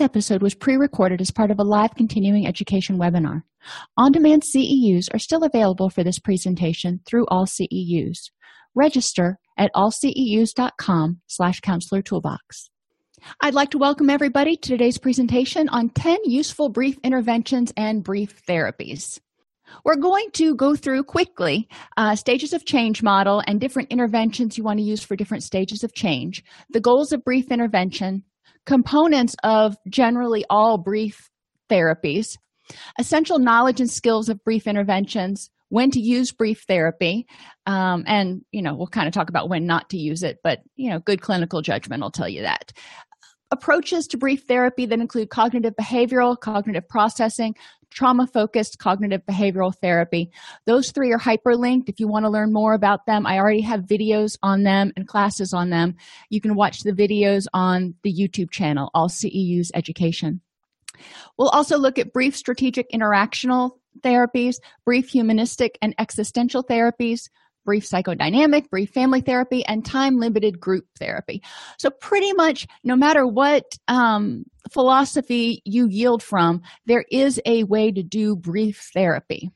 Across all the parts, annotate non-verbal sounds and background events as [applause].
This episode was pre recorded as part of a live continuing education webinar. On demand CEUs are still available for this presentation through all CEUs. Register at allceus.com slash counselor toolbox. I'd like to welcome everybody to today's presentation on 10 useful brief interventions and brief therapies. We're going to go through quickly uh, stages of change model and different interventions you want to use for different stages of change, the goals of brief intervention, components of generally all brief therapies, essential knowledge and skills of brief interventions, when to use brief therapy, um, and you know we'll kind of talk about when not to use it, but you know good clinical judgment will tell you that. Approaches to brief therapy that include cognitive behavioral, cognitive processing, trauma focused cognitive behavioral therapy. Those three are hyperlinked. If you want to learn more about them, I already have videos on them and classes on them. You can watch the videos on the YouTube channel, All CEUs Education. We'll also look at brief strategic interactional therapies, brief humanistic and existential therapies, brief psychodynamic, brief family therapy, and time limited group therapy. So, pretty much no matter what um, philosophy you yield from, there is a way to do brief therapy.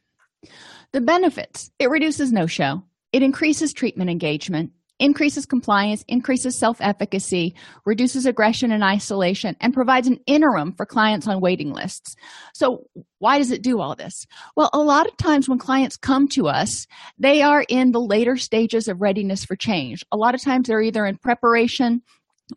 The benefits it reduces no show, it increases treatment engagement, increases compliance, increases self efficacy, reduces aggression and isolation, and provides an interim for clients on waiting lists. So, why does it do all this? Well, a lot of times when clients come to us, they are in the later stages of readiness for change. A lot of times they're either in preparation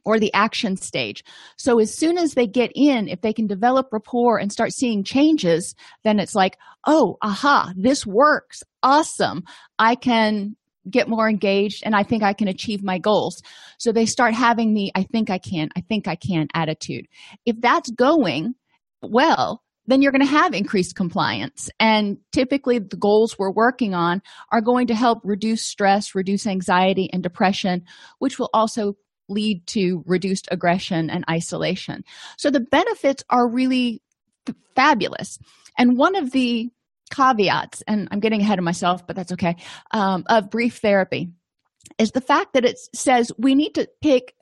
or the action stage. So, as soon as they get in, if they can develop rapport and start seeing changes, then it's like, oh, aha, this works. Awesome. I can get more engaged and I think I can achieve my goals. So they start having the I think I can, I think I can attitude. If that's going well, then you're going to have increased compliance. And typically, the goals we're working on are going to help reduce stress, reduce anxiety and depression, which will also lead to reduced aggression and isolation. So the benefits are really fabulous. And one of the caveats, and I'm getting ahead of myself, but that's okay, um, of brief therapy is the fact that it says we need to pick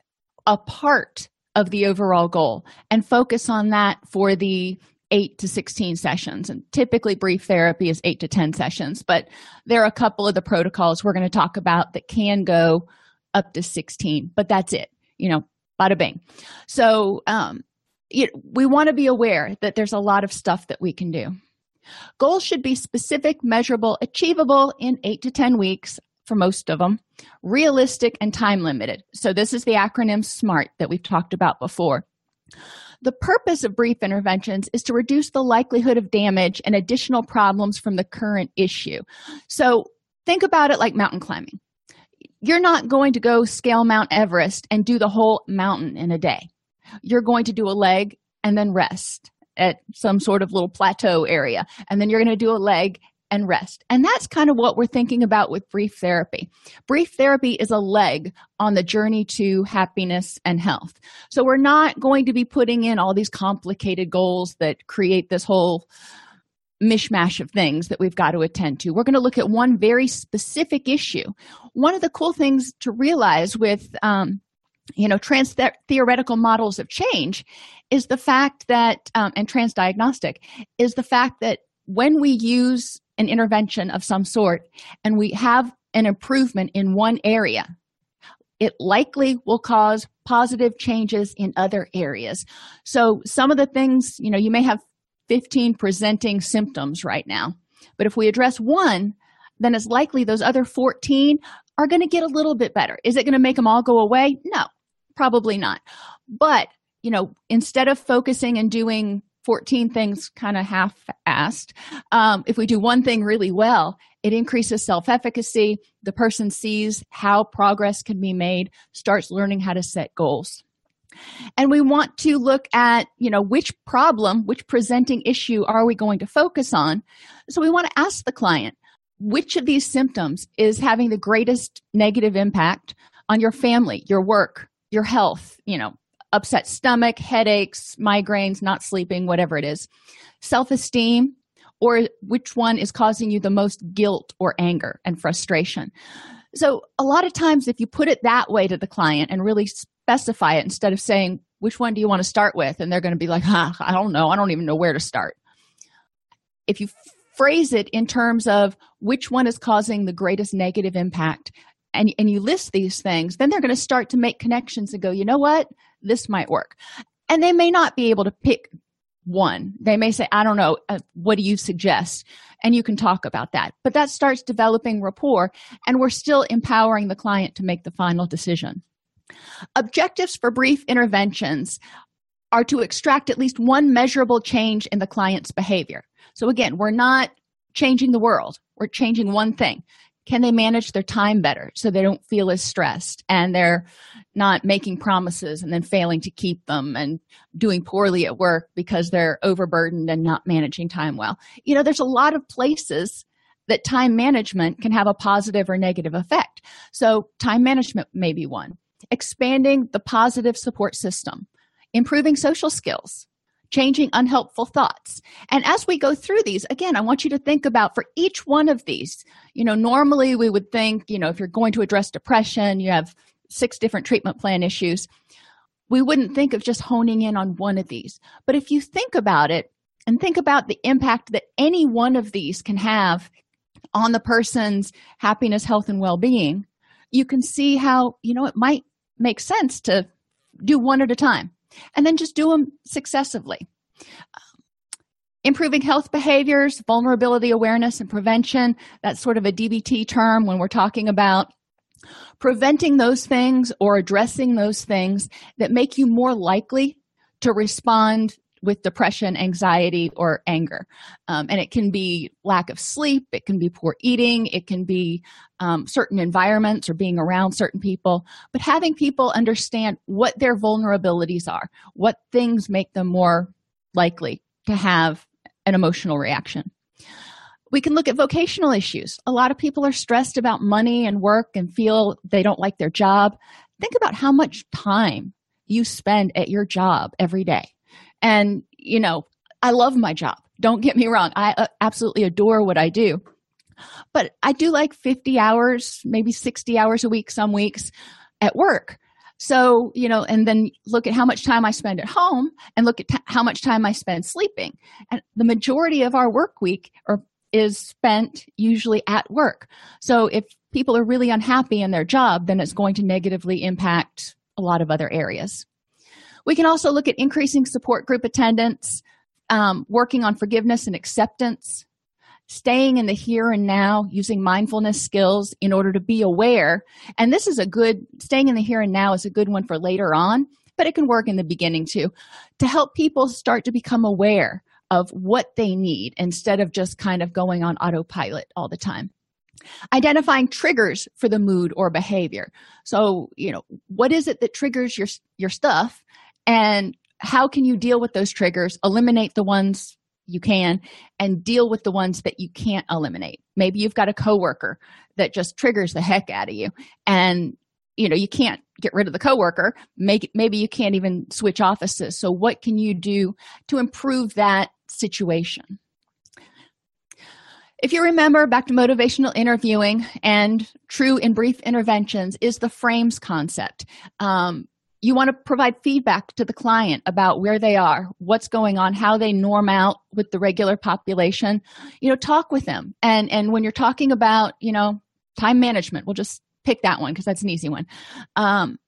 a part of the overall goal and focus on that for the 8 to 16 sessions. And typically, brief therapy is 8 to 10 sessions, but there are a couple of the protocols we're going to talk about that can go up to 16, but that's it, you know, bada bing. So, um, it, we want to be aware that there's a lot of stuff that we can do. Goals should be specific, measurable, achievable in eight to 10 weeks for most of them, realistic, and time limited. So, this is the acronym SMART that we've talked about before. The purpose of brief interventions is to reduce the likelihood of damage and additional problems from the current issue. So, think about it like mountain climbing. You're not going to go scale Mount Everest and do the whole mountain in a day. You're going to do a leg and then rest at some sort of little plateau area and then you're going to do a leg and rest and that's kind of what we're thinking about with brief therapy brief therapy is a leg on the journey to happiness and health so we're not going to be putting in all these complicated goals that create this whole mishmash of things that we've got to attend to. We're going to look at one very specific issue. One of the cool things to realize with um, you know trans theoretical models of change is the fact that um, and transdiagnostic is the fact that when we use an intervention of some sort and we have an improvement in one area it likely will cause positive changes in other areas. So some of the things you know you may have 15 presenting symptoms right now but if we address one then it's likely those other 14 are going to get a little bit better. Is it going to make them all go away? No probably not. But you know instead of focusing and doing 14 things kind of half-assed um, if we do one thing really well it increases self-efficacy. The person sees how progress can be made starts learning how to set goals. And we want to look at you know which problem which presenting issue are we going to focus on? So we want to ask the client which of these symptoms is having the greatest negative impact on your family your work your health you know upset stomach headaches migraines not sleeping whatever it is. Self-esteem or which one is causing you the most guilt or anger and frustration. So a lot of times if you put it that way to the client and really specify it instead of saying which one do you want to start with? and they're going to be like huh, i don't know. I don't even know where to start. If you phrase it in terms of which one is causing the greatest negative impact and, and you list these things then they're going to start to make connections and go you know what? This might work. And they may not be able to pick one. They may say i don't know uh, what do you suggest? And you can talk about that. But that starts developing rapport and we're still empowering the client to make the final decision. Objectives for brief interventions are to extract at least one measurable change in the client's behavior. So again we're not changing the world. We're changing one thing can they manage their time better so they don't feel as stressed and they're not making promises and then failing to keep them and doing poorly at work because they're overburdened and not managing time well? You know there's a lot of places that time management can have a positive or negative effect. So time management may be one. Expanding the positive support system. Improving social skills changing unhelpful thoughts. And as we go through these, again, I want you to think about for each one of these, you know, normally we would think, you know, if you're going to address depression, you have six different treatment plan issues. We wouldn't think of just honing in on one of these. But if you think about it and think about the impact that any one of these can have on the person's happiness, health, and well being, you can see how, you know, it might make sense to do one at a time and then just do them successively. Improving health behaviors vulnerability awareness and prevention that's sort of a dbt term when we're talking about preventing those things or addressing those things that make you more likely to respond with depression, anxiety, or anger. Um, and it can be lack of sleep, it can be poor eating, it can be um, certain environments or being around certain people. But having people understand what their vulnerabilities are, what things make them more likely to have an emotional reaction. We can look at vocational issues. A lot of people are stressed about money and work and feel they don't like their job. Think about how much time you spend at your job every day and you know i love my job. Don't get me wrong. I uh, absolutely adore what i do. But i do like 50 hours maybe 60 hours a week some weeks at work. So you know and then look at how much time i spend at home and look at t- how much time i spend sleeping. And the majority of our work week or is spent usually at work. So if people are really unhappy in their job then it's going to negatively impact a lot of other areas we can also look at increasing support group attendance, um, working on forgiveness and acceptance, staying in the here and now, using mindfulness skills in order to be aware. And this is a good, staying in the here and now is a good one for later on, but it can work in the beginning too, to help people start to become aware of what they need instead of just kind of going on autopilot all the time. Identifying triggers for the mood or behavior. So you know what is it that triggers your your stuff and how can you deal with those triggers? Eliminate the ones you can and deal with the ones that you can't eliminate. Maybe you've got a coworker that just triggers the heck out of you and you know you can't get rid of the coworker. Make maybe you can't even switch offices. So what can you do to improve that situation? If you remember back to motivational interviewing and true in brief interventions is the frames concept. Um, you want to provide feedback to the client about where they are what's going on how they norm out with the regular population. You know talk with them. And and when you're talking about you know time management we'll just pick that one because that's an easy one. Um,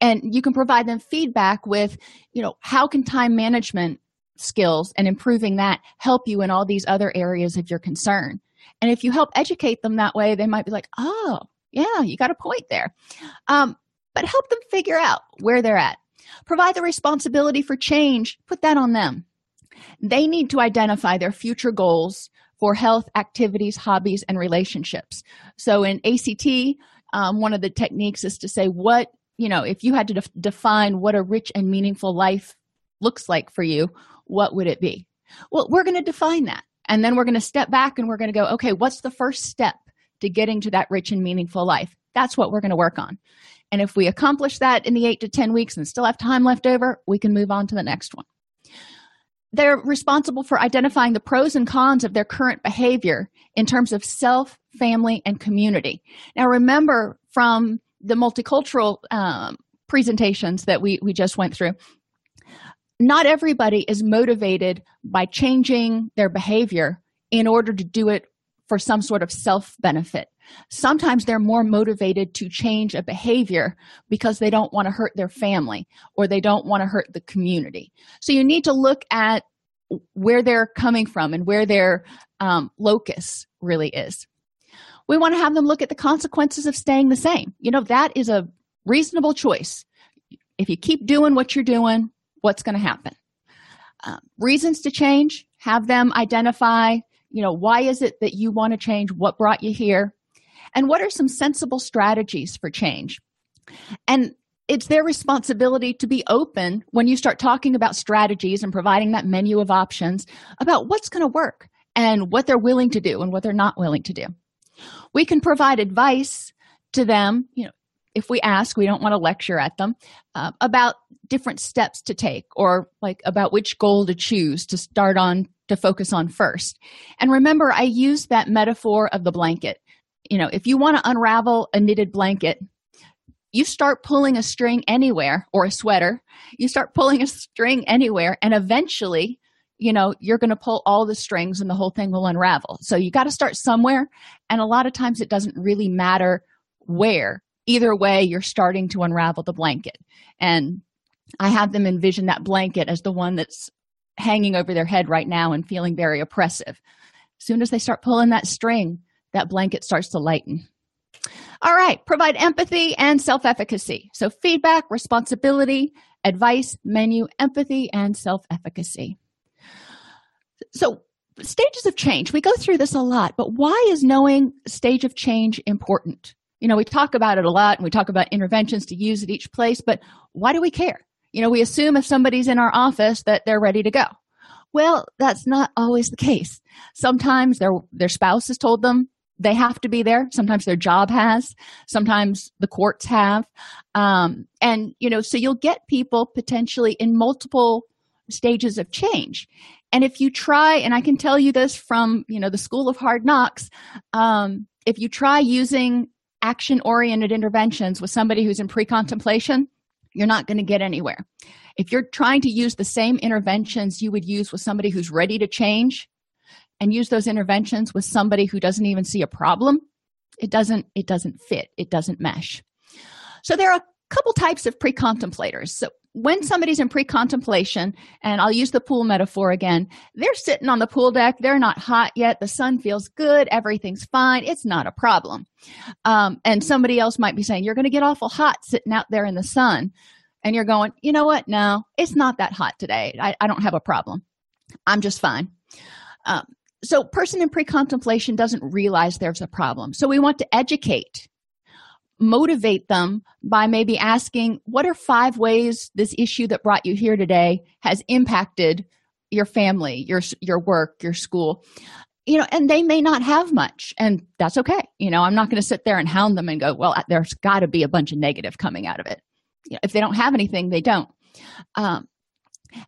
and you can provide them feedback with you know how can time management skills and improving that help you in all these other areas of your concern? And if you help educate them that way they might be like oh yeah you got a point there. Um, but help them figure out where they're at. Provide the responsibility for change, put that on them. They need to identify their future goals for health, activities, hobbies, and relationships. So in ACT, um, one of the techniques is to say, what, you know, if you had to def- define what a rich and meaningful life looks like for you, what would it be? Well, we're going to define that. And then we're going to step back and we're going to go, okay, what's the first step to getting to that rich and meaningful life? That's what we're going to work on. And if we accomplish that in the eight to 10 weeks and still have time left over, we can move on to the next one. They're responsible for identifying the pros and cons of their current behavior in terms of self, family, and community. Now, remember from the multicultural um, presentations that we, we just went through, not everybody is motivated by changing their behavior in order to do it for some sort of self benefit. Sometimes they're more motivated to change a behavior because they don't want to hurt their family or they don't want to hurt the community. So you need to look at where they're coming from and where their um, locus really is. We want to have them look at the consequences of staying the same. You know, that is a reasonable choice. If you keep doing what you're doing, what's going to happen? Um, reasons to change, have them identify, you know, why is it that you want to change? What brought you here? And what are some sensible strategies for change? And it's their responsibility to be open when you start talking about strategies and providing that menu of options about what's going to work and what they're willing to do and what they're not willing to do. We can provide advice to them, you know, if we ask, we don't want to lecture at them uh, about different steps to take or like about which goal to choose to start on to focus on first. And remember, I used that metaphor of the blanket. You know, if you want to unravel a knitted blanket, you start pulling a string anywhere or a sweater you start pulling a string anywhere and eventually you know you're going to pull all the strings and the whole thing will unravel. So you got to start somewhere and a lot of times it doesn't really matter where. Either way you're starting to unravel the blanket. And i have them envision that blanket as the one that's hanging over their head right now and feeling very oppressive. As soon as they start pulling that string that blanket starts to lighten all right, provide empathy and self efficacy. So, feedback, responsibility, advice, menu, empathy, and self efficacy. So, stages of change. We go through this a lot, but why is knowing stage of change important? You know, we talk about it a lot and we talk about interventions to use at each place, but why do we care? You know, we assume if somebody's in our office that they're ready to go. Well, that's not always the case. Sometimes their their spouse has told them they have to be there. Sometimes their job has sometimes the courts have. Um, and you know so you'll get people potentially in multiple stages of change. And if you try and i can tell you this from you know the school of hard knocks um, if you try using action oriented interventions with somebody who's in pre-contemplation you're not going to get anywhere. If you're trying to use the same interventions you would use with somebody who's ready to change and use those interventions with somebody who doesn't even see a problem it doesn't it doesn't fit it doesn't mesh. So there are a couple types of pre-contemplators. So when somebody's in pre-contemplation and i'll use the pool metaphor again they're sitting on the pool deck they're not hot yet the sun feels good everything's fine it's not a problem. Um, and somebody else might be saying you're going to get awful hot sitting out there in the sun and you're going you know what? No it's not that hot today. I, I don't have a problem. I'm just fine. Um, so person in pre-contemplation doesn't realize there's a problem. So we want to educate motivate them by maybe asking what are five ways this issue that brought you here today has impacted your family your your work your school? You know and they may not have much and that's okay. You know i'm not going to sit there and hound them and go well there's got to be a bunch of negative coming out of it. You know, if they don't have anything they don't. Um,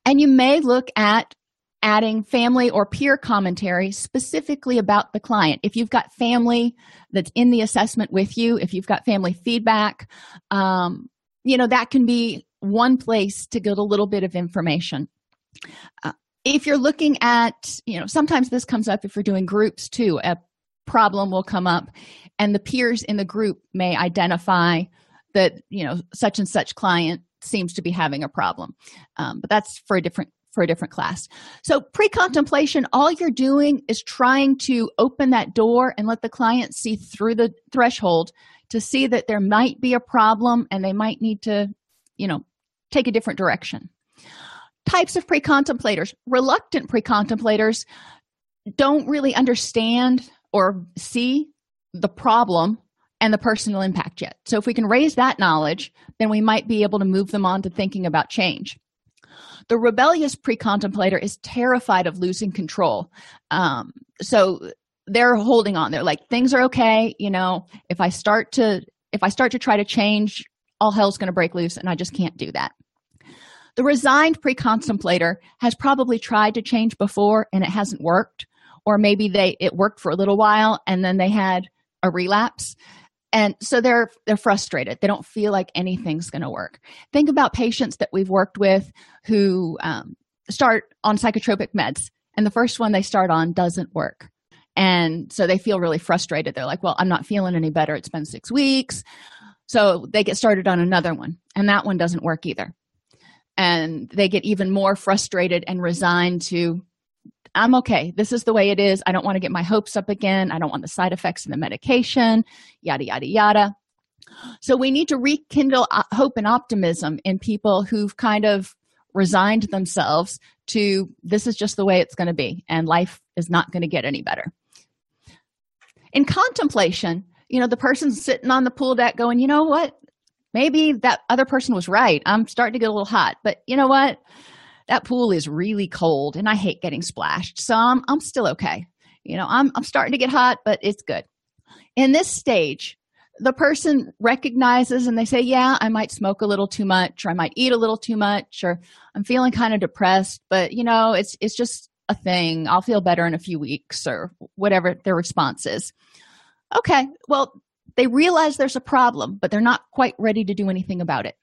and you may look at adding family or peer commentary specifically about the client. If you've got family that's in the assessment with you, if you've got family feedback, um, you know, that can be one place to get a little bit of information. Uh, if you're looking at, you know, sometimes this comes up if you're doing groups too, a problem will come up and the peers in the group may identify that, you know, such and such client seems to be having a problem. Um, but that's for a different for a different class. So, pre contemplation, all you're doing is trying to open that door and let the client see through the threshold to see that there might be a problem and they might need to, you know, take a different direction. Types of pre contemplators reluctant pre contemplators don't really understand or see the problem and the personal impact yet. So, if we can raise that knowledge, then we might be able to move them on to thinking about change the rebellious pre-contemplator is terrified of losing control. Um, so they're holding on. They're like things are okay you know. If i start to if i start to try to change all hell's going to break loose and i just can't do that. The resigned pre-contemplator has probably tried to change before and it hasn't worked or maybe they it worked for a little while and then they had a relapse and so they're they're frustrated. They don't feel like anything's going to work. Think about patients that we've worked with who um, start on psychotropic meds and the first one they start on doesn't work. And so they feel really frustrated. They're like well i'm not feeling any better. It's been six weeks. So they get started on another one and that one doesn't work either. And they get even more frustrated and resigned to i'm okay. This is the way it is. I don't want to get my hopes up again. I don't want the side effects of the medication yada yada yada. So we need to rekindle uh, hope and optimism in people who've kind of resigned themselves to this is just the way it's going to be and life is not going to get any better. In contemplation you know the person's sitting on the pool deck going you know what? Maybe that other person was right. I'm starting to get a little hot. But you know what that pool is really cold and i hate getting splashed. So i'm, I'm still okay. You know I'm, I'm starting to get hot but it's good. In this stage the person recognizes and they say yeah i might smoke a little too much or i might eat a little too much or i'm feeling kind of depressed but you know it's it's just a thing. I'll feel better in a few weeks or whatever their response is. Okay well they realize there's a problem but they're not quite ready to do anything about it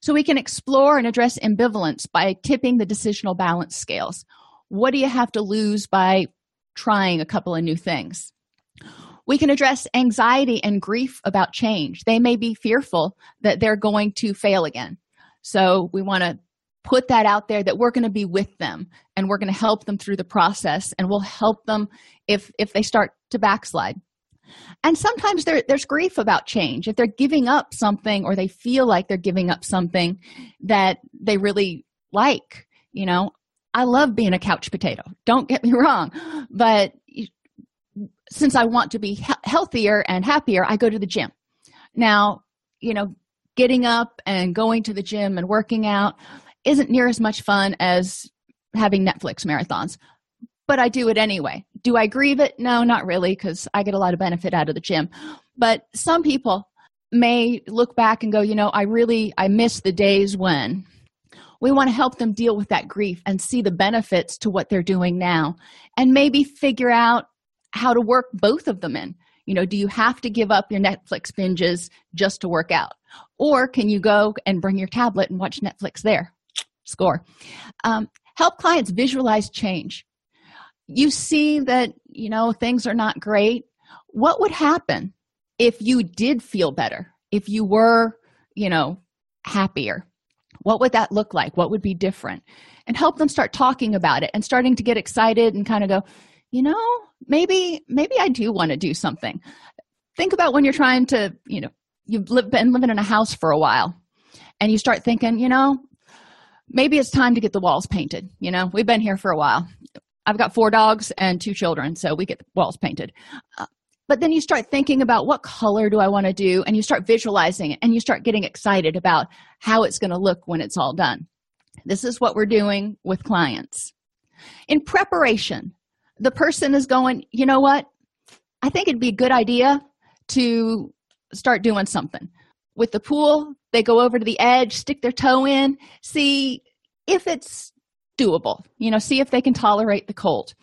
so we can explore and address ambivalence by tipping the decisional balance scales. What do you have to lose by trying a couple of new things? We can address anxiety and grief about change. They may be fearful that they're going to fail again. So we want to put that out there that we're going to be with them and we're going to help them through the process and we'll help them if if they start to backslide and sometimes there, there's grief about change. If they're giving up something or they feel like they're giving up something that they really like you know i love being a couch potato. Don't get me [laughs] wrong. But since i want to be he- healthier and happier i go to the gym. Now you know getting up and going to the gym and working out isn't near as much fun as having netflix marathons but i do it anyway do i grieve it no not really because i get a lot of benefit out of the gym. But some people may look back and go you know i really i miss the days when we want to help them deal with that grief and see the benefits to what they're doing now and maybe figure out how to work both of them in. You know do you have to give up your netflix binges just to work out? Or can you go and bring your tablet and watch netflix there? Score. Um, help clients visualize change you see that you know things are not great what would happen if you did feel better? If you were you know happier what would that look like? What would be different? And help them start talking about it and starting to get excited and kind of go you know maybe maybe i do want to do something. Think about when you're trying to you know you've been living in a house for a while and you start thinking you know maybe it's time to get the walls painted you know? We've been here for a while i've got four dogs and two children so we get the walls painted. Uh, but then you start thinking about what color do i want to do and you start visualizing it and you start getting excited about how it's going to look when it's all done. This is what we're doing with clients. In preparation the person is going you know what? I think it'd be a good idea to start doing something. With the pool they go over to the edge stick their toe in see if it's doable. You know see if they can tolerate the cold.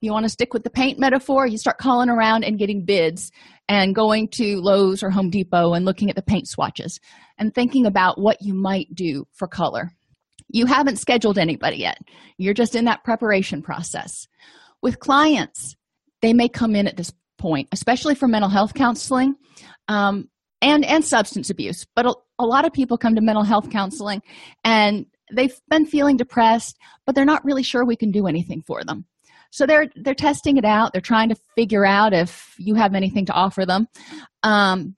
You want to stick with the paint metaphor you start calling around and getting bids and going to lowes or home depot and looking at the paint swatches and thinking about what you might do for color. You haven't scheduled anybody yet. You're just in that preparation process. With clients they may come in at this point especially for mental health counseling um, and and substance abuse but a, a lot of people come to mental health counseling and they've been feeling depressed but they're not really sure we can do anything for them. So they're they're testing it out. They're trying to figure out if you have anything to offer them. Um,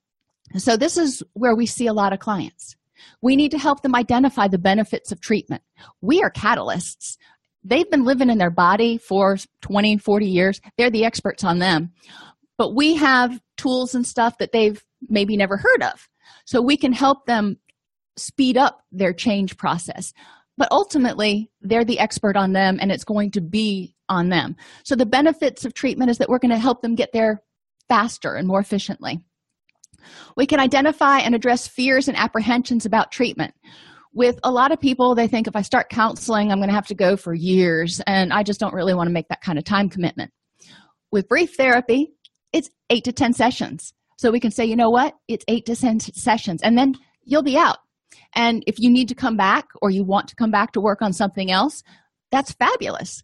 so this is where we see a lot of clients. We need to help them identify the benefits of treatment. We are catalysts. They've been living in their body for 20 40 years. They're the experts on them. But we have tools and stuff that they've maybe never heard of. So we can help them speed up their change process. But ultimately they're the expert on them and it's going to be on them. So the benefits of treatment is that we're going to help them get there faster and more efficiently. We can identify and address fears and apprehensions about treatment. With a lot of people they think if i start counseling i'm going to have to go for years and i just don't really want to make that kind of time commitment. With brief therapy it's eight to ten sessions. So we can say you know what? It's eight to ten sessions and then you'll be out and if you need to come back or you want to come back to work on something else that's fabulous.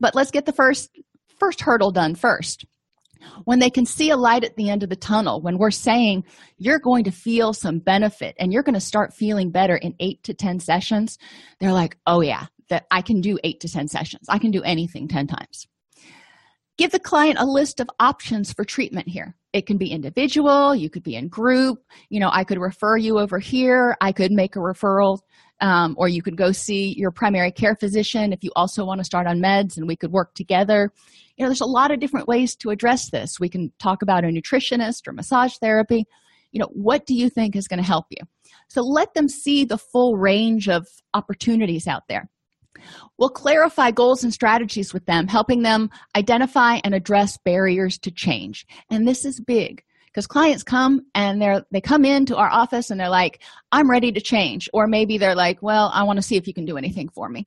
But let's get the first first hurdle done first. When they can see a light at the end of the tunnel when we're saying you're going to feel some benefit and you're going to start feeling better in 8 to 10 sessions they're like oh yeah that i can do 8 to 10 sessions. I can do anything 10 times. Give the client a list of options for treatment here it can be individual you could be in group you know i could refer you over here i could make a referral um, or you could go see your primary care physician if you also want to start on meds and we could work together. You know there's a lot of different ways to address this. We can talk about a nutritionist or massage therapy. You know what do you think is going to help you? So let them see the full range of opportunities out there We'll clarify goals and strategies with them, helping them identify and address barriers to change. And this is big because clients come and they're they come into our office and they're like, "I'm ready to change." Or maybe they're like, "Well, I want to see if you can do anything for me."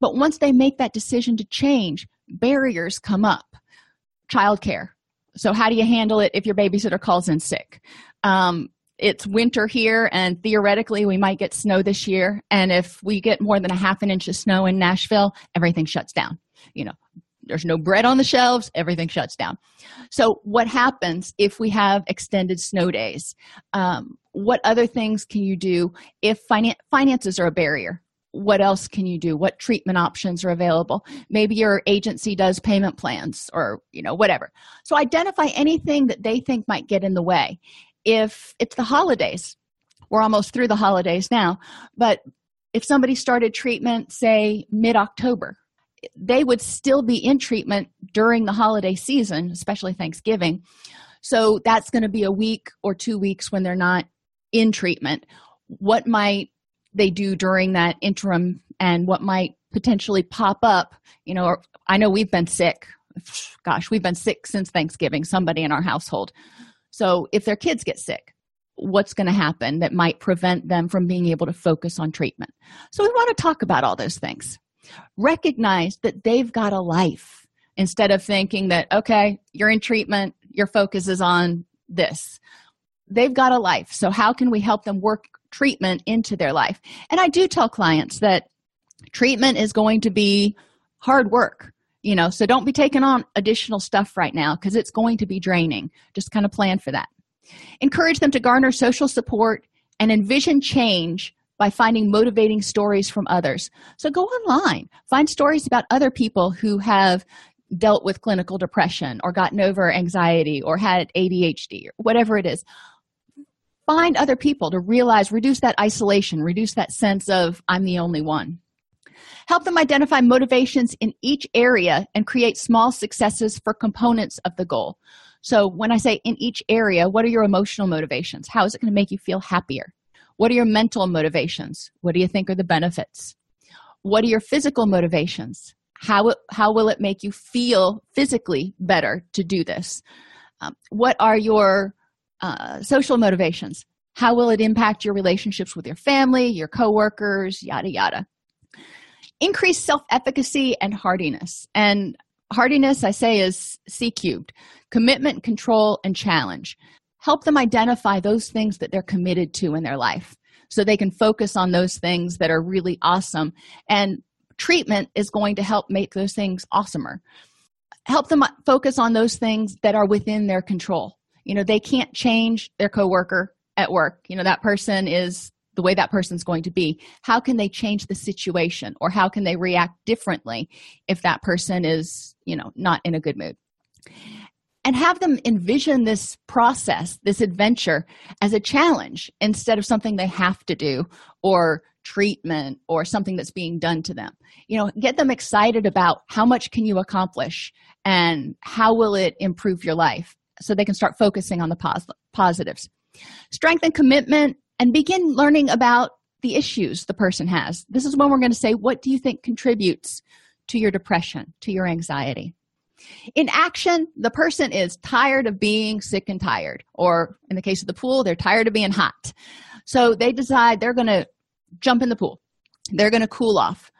But once they make that decision to change, barriers come up. Childcare. So how do you handle it if your babysitter calls in sick? Um, it's winter here and theoretically we might get snow this year. And if we get more than a half an inch of snow in nashville everything shuts down. You know there's no bread on the shelves everything shuts down. So what happens if we have extended snow days? Um, what other things can you do if finan- finances are a barrier? What else can you do? What treatment options are available? Maybe your agency does payment plans or you know whatever. So identify anything that they think might get in the way if it's the holidays. We're almost through the holidays now but if somebody started treatment say mid-october they would still be in treatment during the holiday season especially thanksgiving. So that's going to be a week or two weeks when they're not in treatment. What might they do during that interim and what might potentially pop up you know i know we've been sick. Gosh we've been sick since thanksgiving somebody in our household so if their kids get sick what's going to happen that might prevent them from being able to focus on treatment? So we want to talk about all those things. Recognize that they've got a life instead of thinking that okay you're in treatment your focus is on this. They've got a life so how can we help them work treatment into their life? And i do tell clients that treatment is going to be hard work you know so don't be taking on additional stuff right now because it's going to be draining. Just kind of plan for that. Encourage them to garner social support and envision change by finding motivating stories from others. So go online. Find stories about other people who have dealt with clinical depression or gotten over anxiety or had adhd or whatever it is. Find other people to realize reduce that isolation reduce that sense of i'm the only one Help them identify motivations in each area and create small successes for components of the goal. So, when I say in each area, what are your emotional motivations? How is it going to make you feel happier? What are your mental motivations? What do you think are the benefits? What are your physical motivations? How, how will it make you feel physically better to do this? Um, what are your uh, social motivations? How will it impact your relationships with your family, your coworkers, yada, yada? Increase self-efficacy and hardiness. And hardiness i say is c cubed commitment control and challenge. Help them identify those things that they're committed to in their life so they can focus on those things that are really awesome. And treatment is going to help make those things awesomer. Help them focus on those things that are within their control. You know they can't change their coworker at work. You know that person is the way that person's going to be. How can they change the situation or how can they react differently if that person is you know not in a good mood? And have them envision this process this adventure as a challenge instead of something they have to do or treatment or something that's being done to them. You know get them excited about how much can you accomplish and how will it improve your life so they can start focusing on the pos- positives. Strength and commitment and begin learning about the issues the person has. This is when we're going to say, What do you think contributes to your depression, to your anxiety? In action, the person is tired of being sick and tired, or in the case of the pool, they're tired of being hot. So they decide they're going to jump in the pool, they're going to cool off.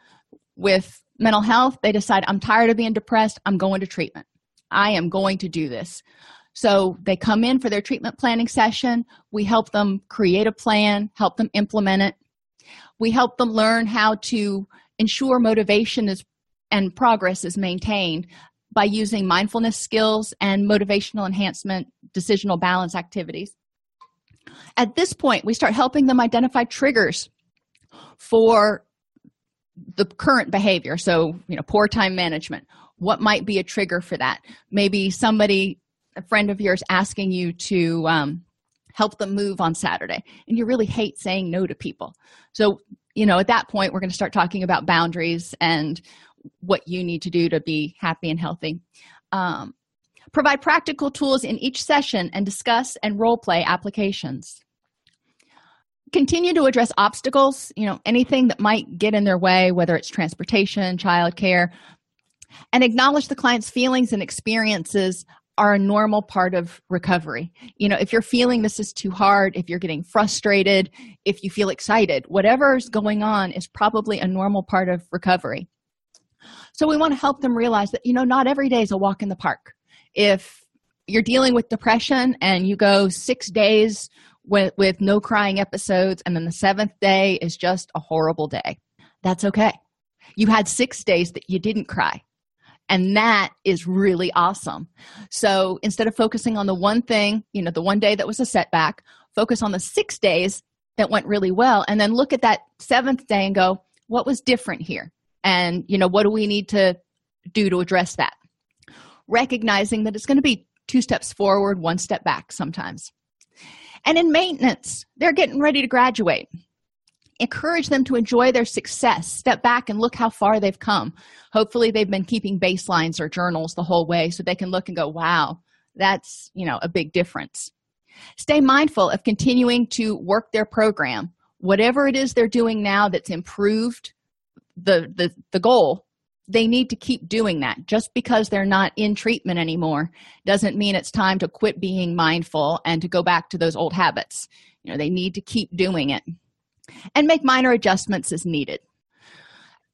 With mental health, they decide, I'm tired of being depressed, I'm going to treatment. I am going to do this. So they come in for their treatment planning session. We help them create a plan, help them implement it. We help them learn how to ensure motivation is, and progress is maintained by using mindfulness skills and motivational enhancement decisional balance activities. At this point, we start helping them identify triggers for the current behavior. So, you know, poor time management. What might be a trigger for that? Maybe somebody, a friend of yours, asking you to um, help them move on Saturday, and you really hate saying no to people. So, you know, at that point, we're going to start talking about boundaries and what you need to do to be happy and healthy. Um, provide practical tools in each session and discuss and role play applications continue to address obstacles you know anything that might get in their way whether it's transportation childcare and acknowledge the client's feelings and experiences are a normal part of recovery. You know if you're feeling this is too hard if you're getting frustrated if you feel excited whatever's going on is probably a normal part of recovery. So we want to help them realize that you know not every day is a walk in the park. If you're dealing with depression and you go six days with, with no crying episodes and then the seventh day is just a horrible day that's okay. You had six days that you didn't cry and that is really awesome. So instead of focusing on the one thing you know the one day that was a setback focus on the six days that went really well and then look at that seventh day and go what was different here? And you know what do we need to do to address that? Recognizing that it's going to be two steps forward one step back sometimes. And in maintenance, they're getting ready to graduate. Encourage them to enjoy their success. Step back and look how far they've come. Hopefully, they've been keeping baselines or journals the whole way so they can look and go, wow, that's, you know, a big difference. Stay mindful of continuing to work their program. Whatever it is they're doing now that's improved the, the, the goal, they need to keep doing that just because they're not in treatment anymore doesn't mean it's time to quit being mindful and to go back to those old habits you know they need to keep doing it and make minor adjustments as needed.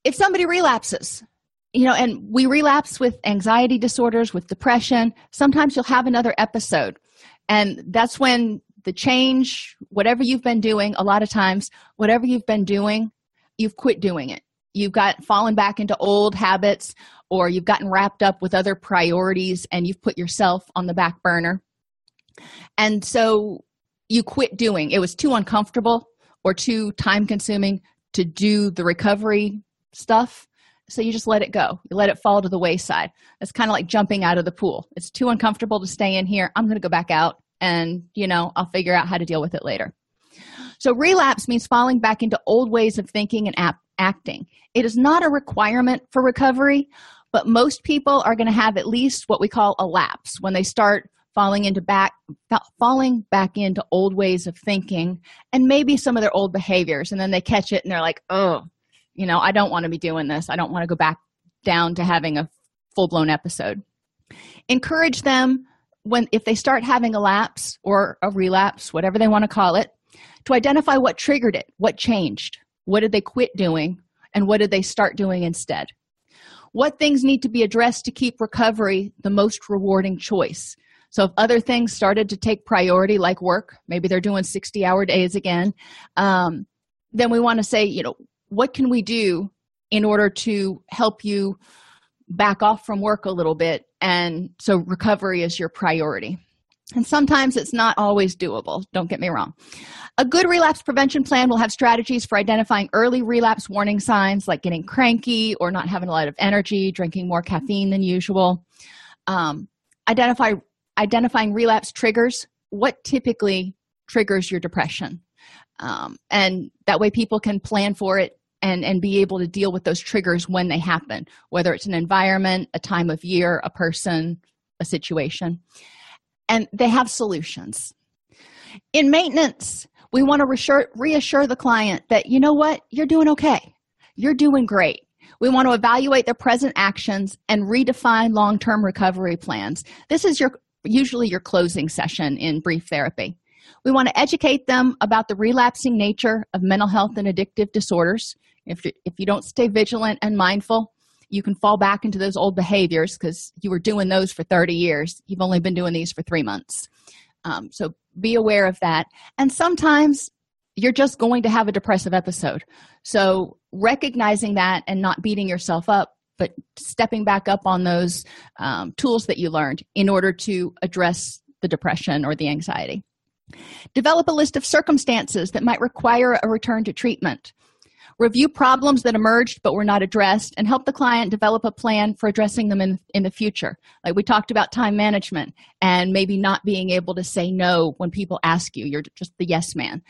If somebody relapses you know and we relapse with anxiety disorders with depression sometimes you'll have another episode. And that's when the change whatever you've been doing a lot of times whatever you've been doing you've quit doing it. You've got fallen back into old habits or you've gotten wrapped up with other priorities and you've put yourself on the back burner. And so you quit doing. It was too uncomfortable or too time consuming to do the recovery stuff so you just let it go. You let it fall to the wayside. It's kind of like jumping out of the pool. It's too uncomfortable to stay in here. I'm going to go back out and you know i'll figure out how to deal with it later. So relapse means falling back into old ways of thinking and ap- acting. It is not a requirement for recovery, but most people are going to have at least what we call a lapse when they start falling into back falling back into old ways of thinking and maybe some of their old behaviors and then they catch it and they're like, "Oh, you know, I don't want to be doing this. I don't want to go back down to having a full-blown episode." Encourage them when if they start having a lapse or a relapse, whatever they want to call it, to identify what triggered it, what changed what did they quit doing? And what did they start doing instead? What things need to be addressed to keep recovery the most rewarding choice? So, if other things started to take priority, like work, maybe they're doing 60 hour days again, um, then we want to say, you know, what can we do in order to help you back off from work a little bit? And so, recovery is your priority. And sometimes it's not always doable, don't get me wrong. A good relapse prevention plan will have strategies for identifying early relapse warning signs like getting cranky or not having a lot of energy, drinking more caffeine than usual. Um, identify identifying relapse triggers. What typically triggers your depression? Um, and that way people can plan for it and and be able to deal with those triggers when they happen whether it's an environment a time of year a person a situation. And they have solutions. In maintenance we want to reassure, reassure the client that you know what? You're doing okay. You're doing great. We want to evaluate their present actions and redefine long-term recovery plans. This is your usually your closing session in brief therapy. We want to educate them about the relapsing nature of mental health and addictive disorders. If, if you don't stay vigilant and mindful you can fall back into those old behaviors because you were doing those for 30 years. You've only been doing these for three months. Um, so be aware of that. And sometimes you're just going to have a depressive episode. So recognizing that and not beating yourself up but stepping back up on those um, tools that you learned in order to address the depression or the anxiety. Develop a list of circumstances that might require a return to treatment. Review problems that emerged but were not addressed and help the client develop a plan for addressing them in, in the future. Like we talked about time management and maybe not being able to say no when people ask you. You're just the yes man.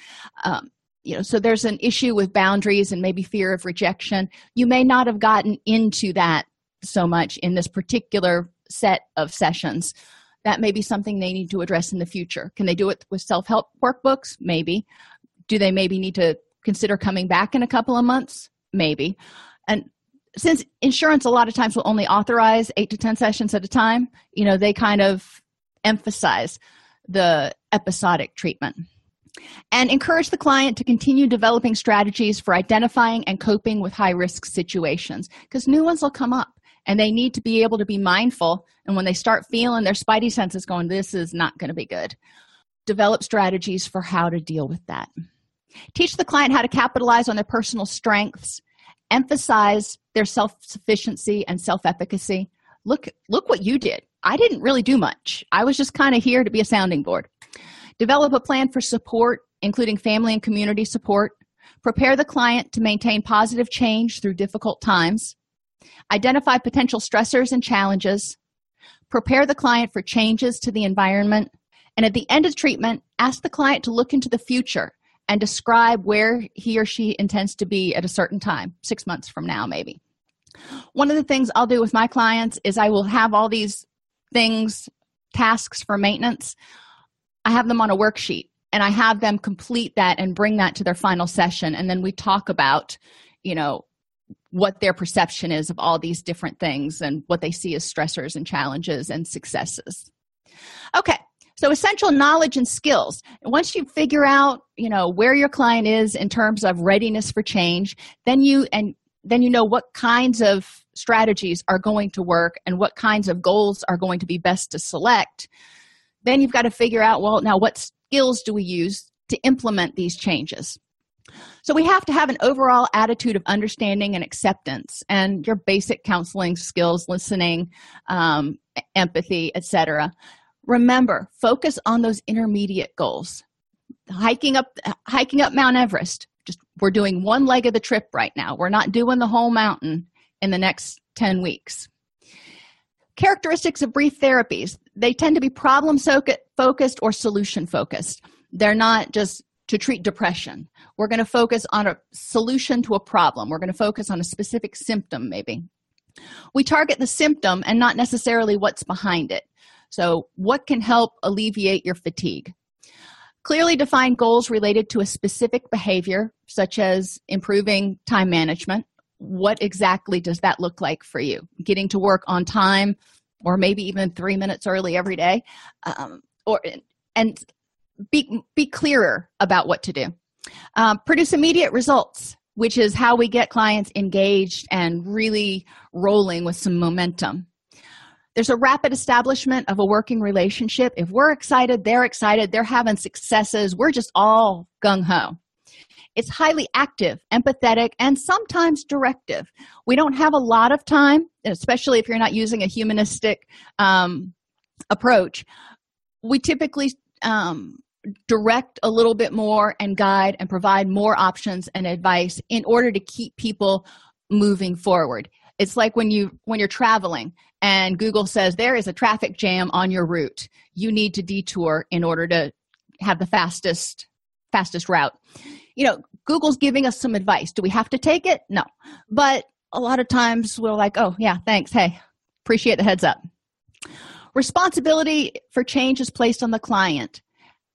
Um, you know so there's an issue with boundaries and maybe fear of rejection. You may not have gotten into that so much in this particular set of sessions. That may be something they need to address in the future. Can they do it with self-help workbooks? Maybe. Do they maybe need to consider coming back in a couple of months? Maybe. And since insurance a lot of times will only authorize eight to ten sessions at a time you know they kind of emphasize the episodic treatment and encourage the client to continue developing strategies for identifying and coping with high risk situations because new ones will come up and they need to be able to be mindful and when they start feeling their spidey senses going this is not going to be good develop strategies for how to deal with that. Teach the client how to capitalize on their personal strengths emphasize their self-sufficiency and self-efficacy. Look look what you did. I didn't really do much. I was just kind of here to be a sounding board develop a plan for support including family and community support prepare the client to maintain positive change through difficult times identify potential stressors and challenges prepare the client for changes to the environment and at the end of treatment ask the client to look into the future and describe where he or she intends to be at a certain time six months from now maybe. One of the things i'll do with my clients is i will have all these things tasks for maintenance i have them on a worksheet and i have them complete that and bring that to their final session. And then we talk about you know what their perception is of all these different things and what they see as stressors and challenges and successes. Okay so essential knowledge and skills. Once you figure out you know where your client is in terms of readiness for change then you and then you know what kinds of strategies are going to work and what kinds of goals are going to be best to select then you've got to figure out well now what skills do we use to implement these changes? So we have to have an overall attitude of understanding and acceptance and your basic counseling skills listening um, empathy etc remember focus on those intermediate goals. Hiking up hiking up mount everest. Just we're doing one leg of the trip right now. We're not doing the whole mountain in the next 10 weeks characteristics of brief therapies. They tend to be problem focused or solution focused. They're not just to treat depression. We're going to focus on a solution to a problem. We're going to focus on a specific symptom maybe. We target the symptom and not necessarily what's behind it. So, what can help alleviate your fatigue? Clearly define goals related to a specific behavior, such as improving time management. What exactly does that look like for you? Getting to work on time, or maybe even three minutes early every day, um, or and be be clearer about what to do. Um, produce immediate results, which is how we get clients engaged and really rolling with some momentum there's a rapid establishment of a working relationship if we're excited they're excited they're having successes we're just all gung-ho it's highly active empathetic and sometimes directive. We don't have a lot of time especially if you're not using a humanistic um, approach. We typically um, direct a little bit more and guide and provide more options and advice in order to keep people moving forward. It's like when you when you're traveling and google says there is a traffic jam on your route you need to detour in order to have the fastest fastest route you know google's giving us some advice. Do we have to take it? No. But a lot of times we're like oh yeah thanks. Hey appreciate the heads up. Responsibility for change is placed on the client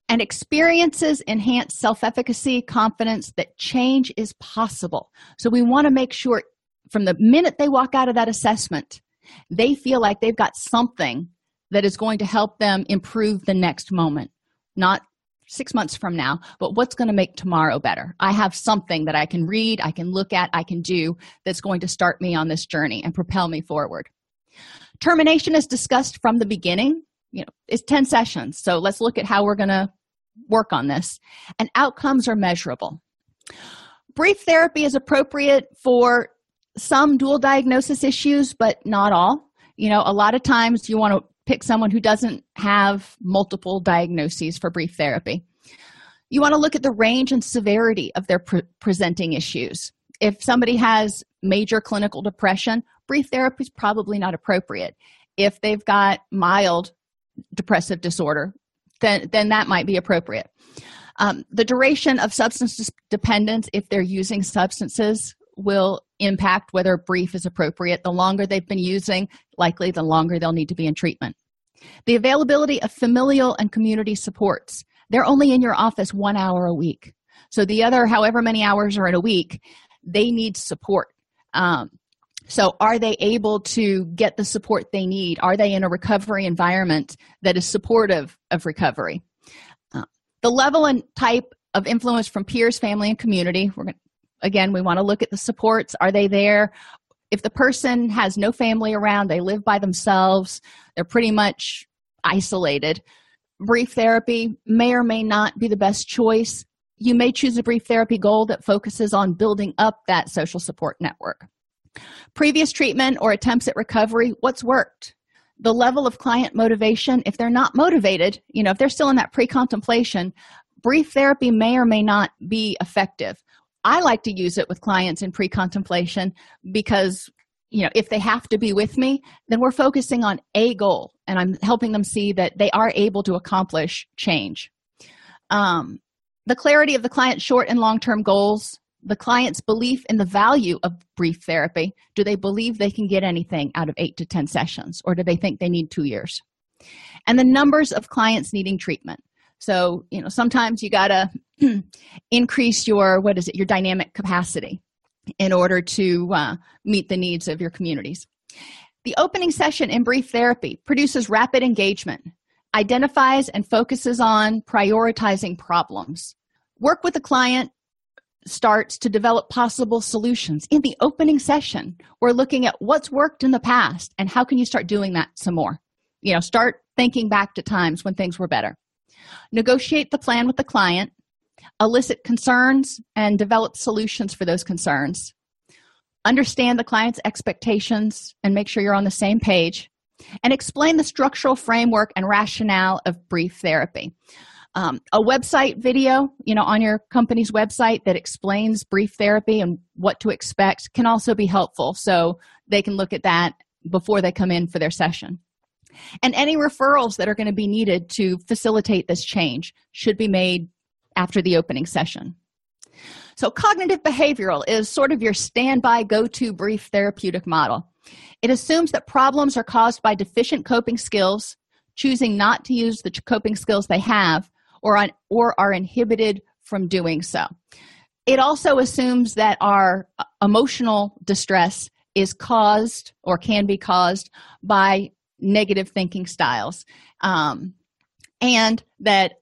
and experiences enhance self-efficacy confidence that change is possible. So we want to make sure from the minute they walk out of that assessment they feel like they've got something that is going to help them improve the next moment not six months from now, but what's going to make tomorrow better? I have something that I can read, I can look at, I can do that's going to start me on this journey and propel me forward. Termination is discussed from the beginning. You know, it's 10 sessions. So let's look at how we're going to work on this. And outcomes are measurable. Brief therapy is appropriate for some dual diagnosis issues, but not all. You know, a lot of times you want to pick someone who doesn't have multiple diagnoses for brief therapy. You want to look at the range and severity of their pre- presenting issues. If somebody has major clinical depression, brief therapy is probably not appropriate. If they've got mild depressive disorder, then, then that might be appropriate. Um, the duration of substance dependence, if they're using substances, will impact whether brief is appropriate. The longer they've been using, likely the longer they'll need to be in treatment. The availability of familial and community supports. They're only in your office one hour a week. So the other, however many hours are in a week, they need support. Um, so, are they able to get the support they need? Are they in a recovery environment that is supportive of recovery? Uh, the level and type of influence from peers, family, and community. We're going again we want to look at the supports. Are they there? If the person has no family around they live by themselves they're pretty much isolated. Brief therapy may or may not be the best choice. You may choose a brief therapy goal that focuses on building up that social support network. Previous treatment or attempts at recovery what's worked? The level of client motivation if they're not motivated you know if they're still in that pre-contemplation brief therapy may or may not be effective I like to use it with clients in pre contemplation because, you know, if they have to be with me, then we're focusing on a goal and I'm helping them see that they are able to accomplish change. Um, the clarity of the client's short and long term goals, the client's belief in the value of brief therapy. Do they believe they can get anything out of eight to 10 sessions, or do they think they need two years? And the numbers of clients needing treatment. So, you know, sometimes you got to [clears throat] increase your what is it your dynamic capacity in order to uh, meet the needs of your communities. The opening session in brief therapy produces rapid engagement identifies and focuses on prioritizing problems. Work with the client starts to develop possible solutions. In the opening session we're looking at what's worked in the past and how can you start doing that some more? You know start thinking back to times when things were better. Negotiate the plan with the client elicit concerns and develop solutions for those concerns. Understand the client's expectations and make sure you're on the same page. And explain the structural framework and rationale of brief therapy. Um, a website video you know on your company's website that explains brief therapy and what to expect can also be helpful so they can look at that before they come in for their session. And any referrals that are going to be needed to facilitate this change should be made after the opening session. So, cognitive behavioral is sort of your standby go to brief therapeutic model. It assumes that problems are caused by deficient coping skills, choosing not to use the coping skills they have, or, on, or are inhibited from doing so. It also assumes that our uh, emotional distress is caused or can be caused by negative thinking styles, um, and that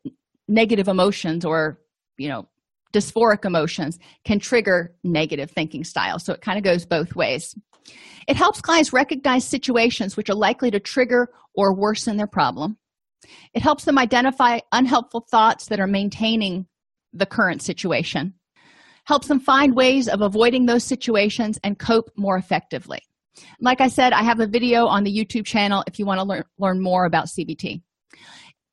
negative emotions or you know dysphoric emotions can trigger negative thinking styles so it kind of goes both ways. It helps clients recognize situations which are likely to trigger or worsen their problem. It helps them identify unhelpful thoughts that are maintaining the current situation. Helps them find ways of avoiding those situations and cope more effectively. Like i said i have a video on the youtube channel if you want to learn, learn more about cbt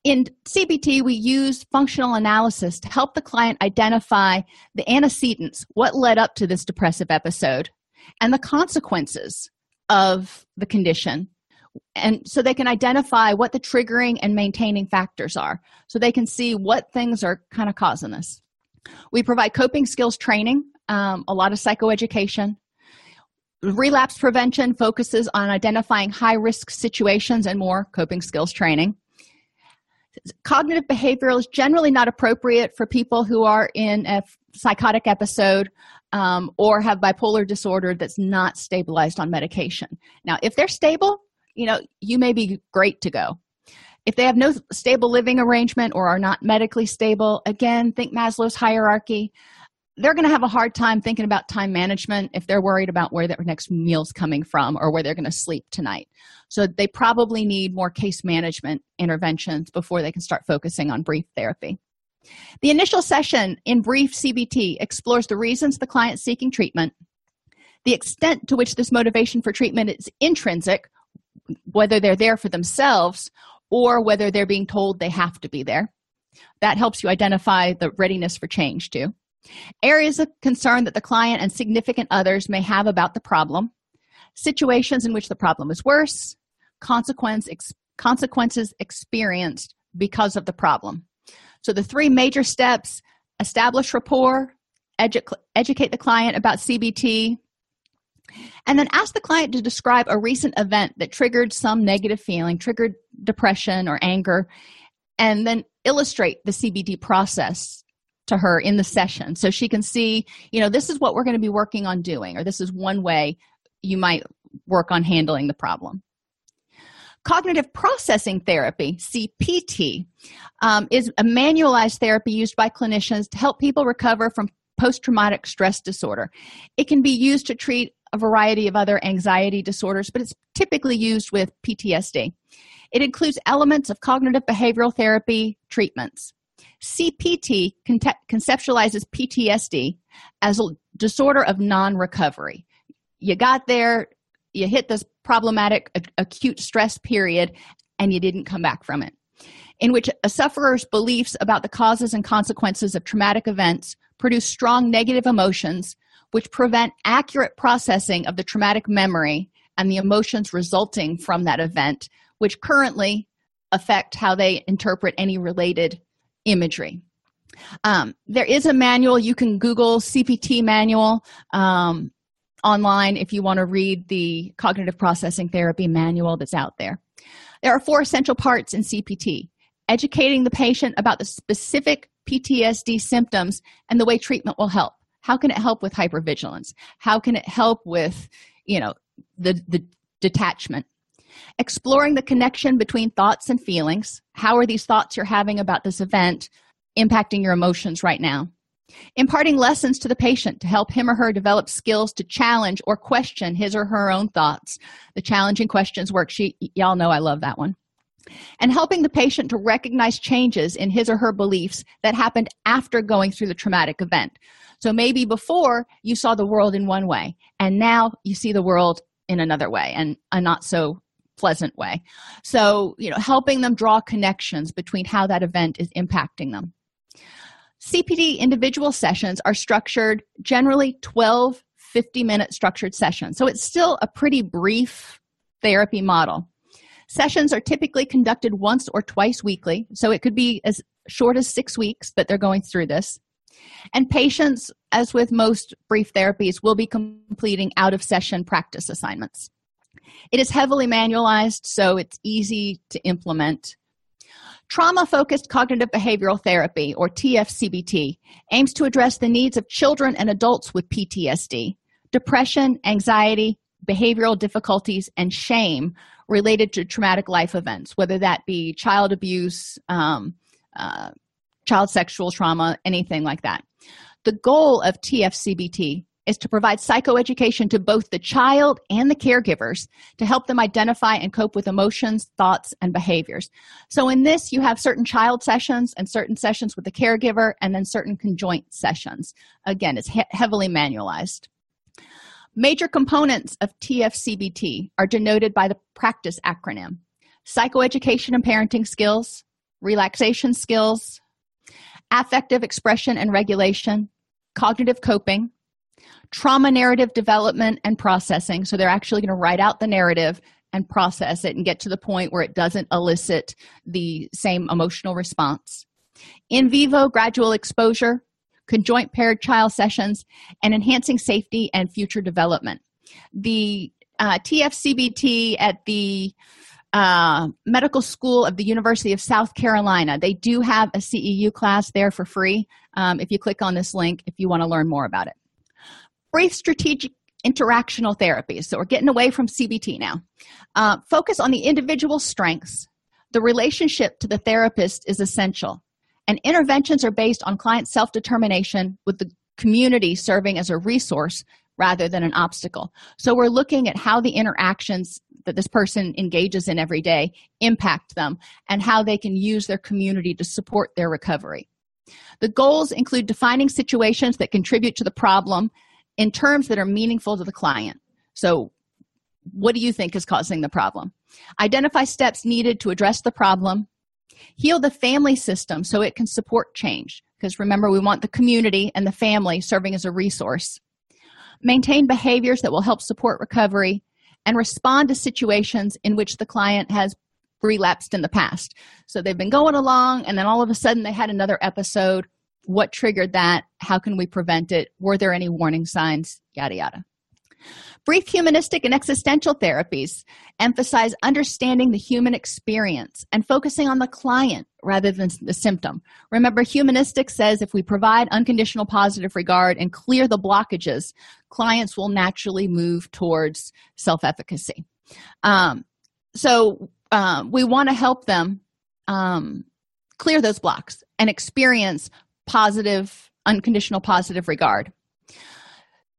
in CBT, we use functional analysis to help the client identify the antecedents, what led up to this depressive episode, and the consequences of the condition. And so they can identify what the triggering and maintaining factors are, so they can see what things are kind of causing this. We provide coping skills training, um, a lot of psychoeducation. Relapse prevention focuses on identifying high risk situations and more coping skills training cognitive behavioral is generally not appropriate for people who are in a psychotic episode um, or have bipolar disorder that's not stabilized on medication. Now if they're stable you know you may be great to go. If they have no stable living arrangement or are not medically stable again think maslow's hierarchy they're going to have a hard time thinking about time management if they're worried about where their next meal's coming from or where they're going to sleep tonight. So they probably need more case management interventions before they can start focusing on brief therapy. The initial session in brief cbt explores the reasons the client's seeking treatment the extent to which this motivation for treatment is intrinsic whether they're there for themselves or whether they're being told they have to be there. That helps you identify the readiness for change too areas of concern that the client and significant others may have about the problem situations in which the problem is worse consequence ex- consequences experienced because of the problem. So the three major steps establish rapport edu- educate the client about cbt and then ask the client to describe a recent event that triggered some negative feeling triggered depression or anger and then illustrate the cbt process to her in the session. So she can see you know this is what we're going to be working on doing or this is one way you might work on handling the problem. Cognitive processing therapy cpt um, is a manualized therapy used by clinicians to help people recover from post-traumatic stress disorder. It can be used to treat a variety of other anxiety disorders but it's typically used with ptsd it includes elements of cognitive behavioral therapy treatments CPT conceptualizes PTSD as a disorder of non recovery. You got there, you hit this problematic acute stress period, and you didn't come back from it. In which a sufferer's beliefs about the causes and consequences of traumatic events produce strong negative emotions, which prevent accurate processing of the traumatic memory and the emotions resulting from that event, which currently affect how they interpret any related imagery. Um, there is a manual. You can google cpt manual um, online if you want to read the cognitive processing therapy manual that's out there. There are four essential parts in cpt educating the patient about the specific ptsd symptoms and the way treatment will help. How can it help with hypervigilance? How can it help with you know the the detachment exploring the connection between thoughts and feelings. How are these thoughts you're having about this event impacting your emotions right now? Imparting lessons to the patient to help him or her develop skills to challenge or question his or her own thoughts. The challenging questions worksheet. Y'all know i love that one. And helping the patient to recognize changes in his or her beliefs that happened after going through the traumatic event. So maybe before you saw the world in one way and now you see the world in another way and a not so pleasant way. So you know helping them draw connections between how that event is impacting them. Cpt individual sessions are structured generally 12 50 minute structured sessions. So it's still a pretty brief therapy model. Sessions are typically conducted once or twice weekly. So it could be as short as six weeks that they're going through this. And patients as with most brief therapies will be completing out of session practice assignments it is heavily manualized, so it's easy to implement. Trauma focused cognitive behavioral therapy, or TFCBT, aims to address the needs of children and adults with PTSD, depression, anxiety, behavioral difficulties, and shame related to traumatic life events, whether that be child abuse, um, uh, child sexual trauma, anything like that. The goal of TFCBT is to provide psychoeducation to both the child and the caregivers to help them identify and cope with emotions, thoughts, and behaviors. So, in this, you have certain child sessions and certain sessions with the caregiver, and then certain conjoint sessions. Again, it's he- heavily manualized. Major components of TFCBT are denoted by the practice acronym psychoeducation and parenting skills, relaxation skills, affective expression and regulation, cognitive coping, trauma narrative development and processing. So they're actually going to write out the narrative and process it and get to the point where it doesn't elicit the same emotional response. In vivo gradual exposure, conjoint paired child sessions, and enhancing safety and future development. The uh, TFCBT at the uh, medical school of the University of South Carolina. They do have a CEU class there for free. Um, if you click on this link, if you want to learn more about it brief strategic interactional therapies so we're getting away from cbt now uh, focus on the individual strengths The relationship to the therapist is essential, and interventions are based on client self determination with the community serving as a resource rather than an obstacle. So, we're looking at how the interactions that this person engages in every day impact them and how they can use their community to support their recovery. The goals include defining situations that contribute to the problem in terms that are meaningful to the client. So, what do you think is causing the problem? Identify steps needed to address the problem. Heal the family system so it can support change. Because remember, we want the community and the family serving as a resource. Maintain behaviors that will help support recovery and respond to situations in which the client has relapsed in the past. So they've been going along, and then all of a sudden they had another episode. What triggered that? How can we prevent it? Were there any warning signs? Yada, yada. Brief humanistic and existential therapies emphasize understanding the human experience and focusing on the client rather than the symptom. Remember, humanistic says if we provide unconditional positive regard and clear the blockages, clients will naturally move towards self efficacy. Um, so, um, we want to help them um, clear those blocks and experience positive, unconditional positive regard.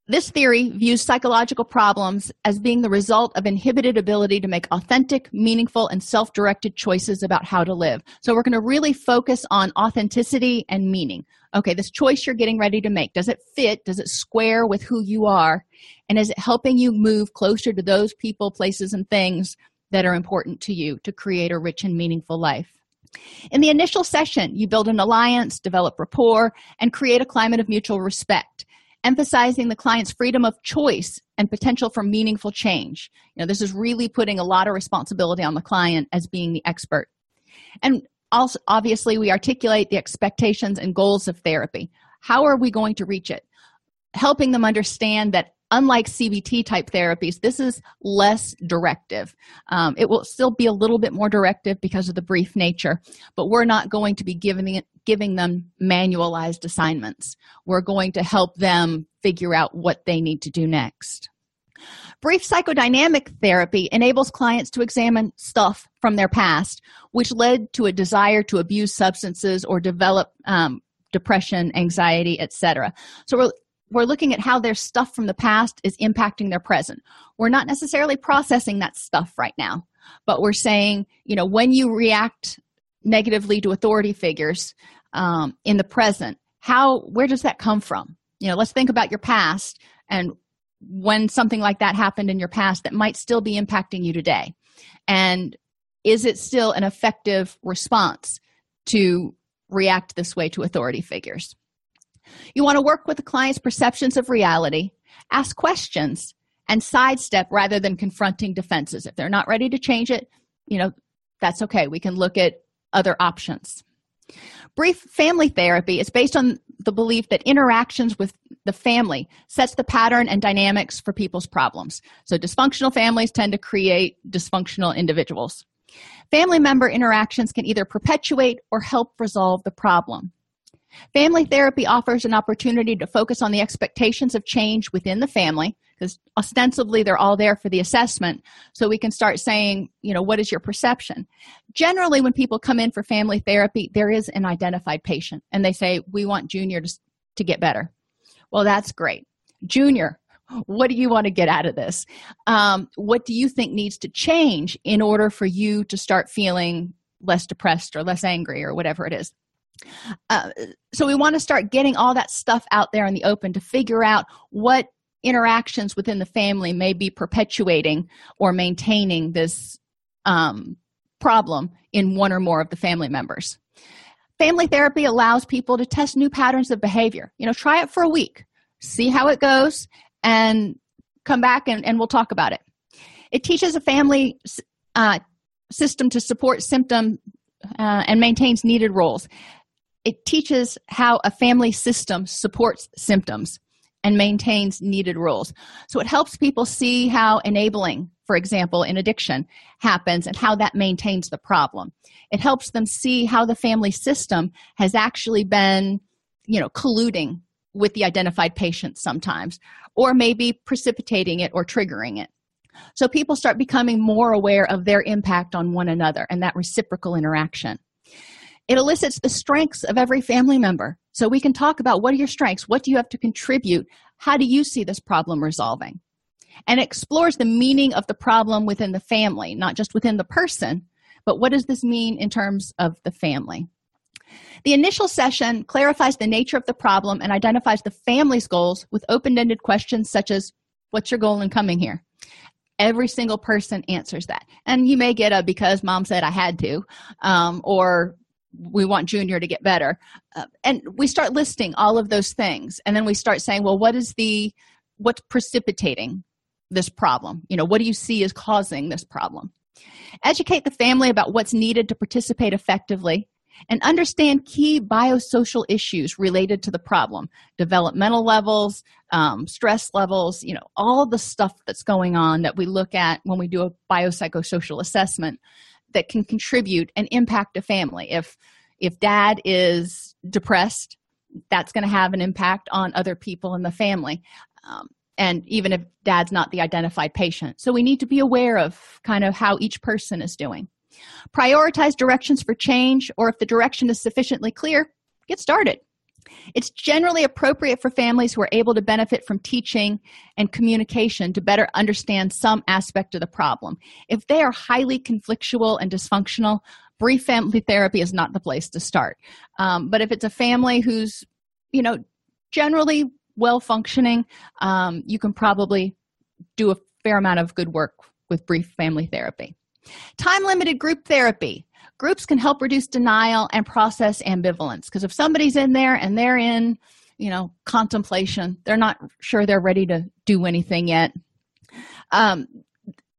This theory views psychological problems as being the result of inhibited ability to make authentic, meaningful, and self directed choices about how to live. So, we're going to really focus on authenticity and meaning. Okay, this choice you're getting ready to make, does it fit? Does it square with who you are? And is it helping you move closer to those people, places, and things that are important to you to create a rich and meaningful life? In the initial session, you build an alliance, develop rapport, and create a climate of mutual respect emphasizing the client's freedom of choice and potential for meaningful change. You know, this is really putting a lot of responsibility on the client as being the expert. And also, obviously, we articulate the expectations and goals of therapy. How are we going to reach it? Helping them understand that unlike CBT type therapies, this is less directive. Um, it will still be a little bit more directive because of the brief nature, but we're not going to be giving it, giving them manualized assignments. We're going to help them figure out what they need to do next. Brief psychodynamic therapy enables clients to examine stuff from their past, which led to a desire to abuse substances or develop um, depression, anxiety, etc. So we're we're looking at how their stuff from the past is impacting their present. We're not necessarily processing that stuff right now, but we're saying, you know, when you react negatively to authority figures um, in the present, how, where does that come from? You know, let's think about your past and when something like that happened in your past that might still be impacting you today. And is it still an effective response to react this way to authority figures? You want to work with the client's perceptions of reality, ask questions, and sidestep rather than confronting defenses. If they're not ready to change it, you know, that's okay. We can look at other options. Brief family therapy is based on the belief that interactions with the family sets the pattern and dynamics for people's problems. So, dysfunctional families tend to create dysfunctional individuals. Family member interactions can either perpetuate or help resolve the problem. Family therapy offers an opportunity to focus on the expectations of change within the family because ostensibly they're all there for the assessment. So we can start saying, you know, what is your perception? Generally, when people come in for family therapy, there is an identified patient and they say, we want Junior to, to get better. Well, that's great. Junior, what do you want to get out of this? Um, what do you think needs to change in order for you to start feeling less depressed or less angry or whatever it is? Uh, so we want to start getting all that stuff out there in the open to figure out what interactions within the family may be perpetuating or maintaining this um, problem in one or more of the family members. Family therapy allows people to test new patterns of behavior. You know try it for a week see how it goes and come back and, and we'll talk about it. It teaches a family uh, system to support symptom uh, and maintains needed roles it teaches how a family system supports symptoms and maintains needed rules. So it helps people see how enabling, for example, in addiction happens and how that maintains the problem. It helps them see how the family system has actually been, you know, colluding with the identified patient sometimes, or maybe precipitating it or triggering it. So people start becoming more aware of their impact on one another and that reciprocal interaction. It elicits the strengths of every family member. So we can talk about what are your strengths? What do you have to contribute? How do you see this problem resolving? And explores the meaning of the problem within the family, not just within the person, but what does this mean in terms of the family? The initial session clarifies the nature of the problem and identifies the family's goals with open ended questions such as What's your goal in coming here? Every single person answers that. And you may get a because mom said I had to, um, or we want junior to get better. Uh, and we start listing all of those things. And then we start saying, well, what is the, what's precipitating this problem? You know, what do you see as causing this problem? Educate the family about what's needed to participate effectively and understand key biosocial issues related to the problem developmental levels um, stress levels you know all the stuff that's going on that we look at when we do a biopsychosocial assessment that can contribute and impact a family. If if dad is depressed that's going to have an impact on other people in the family. Um, and even if dad's not the identified patient. So we need to be aware of kind of how each person is doing. Prioritize directions for change or if the direction is sufficiently clear get started it's generally appropriate for families who are able to benefit from teaching and communication to better understand some aspect of the problem. If they are highly conflictual and dysfunctional brief family therapy is not the place to start. Um, but if it's a family who's you know generally well functioning um, you can probably do a fair amount of good work with brief family therapy. Time limited group therapy. Groups can help reduce denial and process ambivalence because if somebody's in there and they're in, you know, contemplation, they're not sure they're ready to do anything yet. Um,